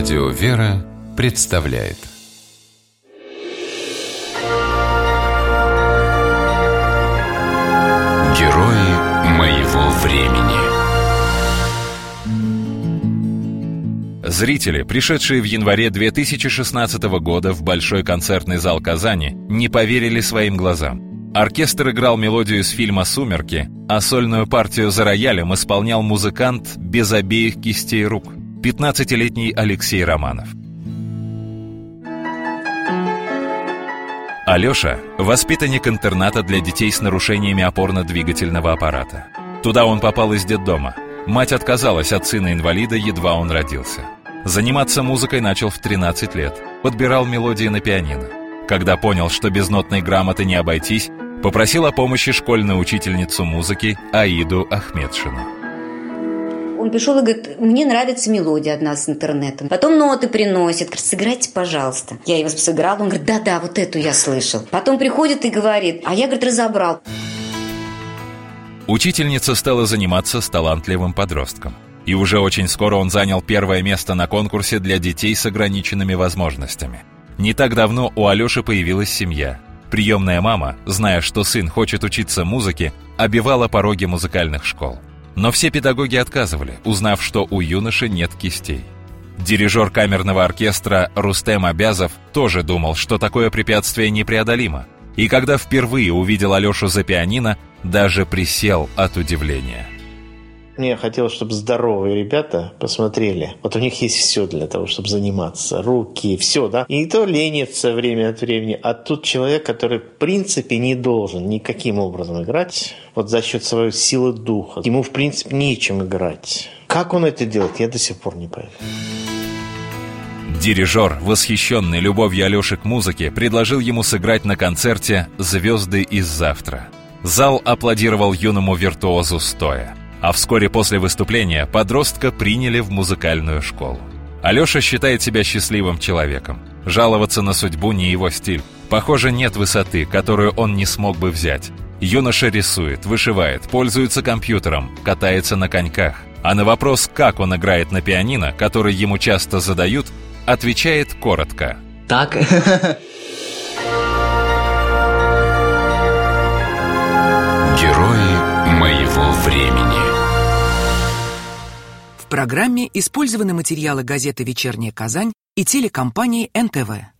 Радио «Вера» представляет. Герои моего времени. Зрители, пришедшие в январе 2016 года в Большой концертный зал Казани, не поверили своим глазам. Оркестр играл мелодию из фильма «Сумерки», а сольную партию за роялем исполнял музыкант без обеих кистей рук – 15-летний Алексей Романов. Алеша – воспитанник интерната для детей с нарушениями опорно-двигательного аппарата. Туда он попал из детдома. Мать отказалась от сына-инвалида, едва он родился. Заниматься музыкой начал в 13 лет. Подбирал мелодии на пианино. Когда понял, что без нотной грамоты не обойтись, попросил о помощи школьную учительницу музыки Аиду Ахмедшину. Он пришел и говорит, мне нравится мелодия одна с интернетом. Потом ноты приносит, говорит, сыграйте, пожалуйста. Я его сыграл, он говорит, да-да, вот эту я слышал. Потом приходит и говорит, а я, говорит, разобрал. Учительница стала заниматься с талантливым подростком. И уже очень скоро он занял первое место на конкурсе для детей с ограниченными возможностями. Не так давно у Алёши появилась семья. Приемная мама, зная, что сын хочет учиться музыке, обивала пороги музыкальных школ. Но все педагоги отказывали, узнав, что у юноши нет кистей. Дирижер камерного оркестра Рустем Абязов тоже думал, что такое препятствие непреодолимо. И когда впервые увидел Алешу за пианино, даже присел от удивления – мне хотелось, чтобы здоровые ребята посмотрели. Вот у них есть все для того, чтобы заниматься. Руки, все, да. И то ленится время от времени. А тут человек, который в принципе не должен никаким образом играть. Вот за счет своей силы духа. Ему в принципе нечем играть. Как он это делает, я до сих пор не понимаю. Дирижер, восхищенный любовью Алеши к музыке, предложил ему сыграть на концерте «Звезды из завтра». Зал аплодировал юному виртуозу стоя. А вскоре после выступления подростка приняли в музыкальную школу. Алеша считает себя счастливым человеком. Жаловаться на судьбу не его стиль. Похоже, нет высоты, которую он не смог бы взять. Юноша рисует, вышивает, пользуется компьютером, катается на коньках. А на вопрос, как он играет на пианино, который ему часто задают, отвечает коротко. Так. Герои моего времени программе использованы материалы газеты «Вечерняя Казань» и телекомпании НТВ.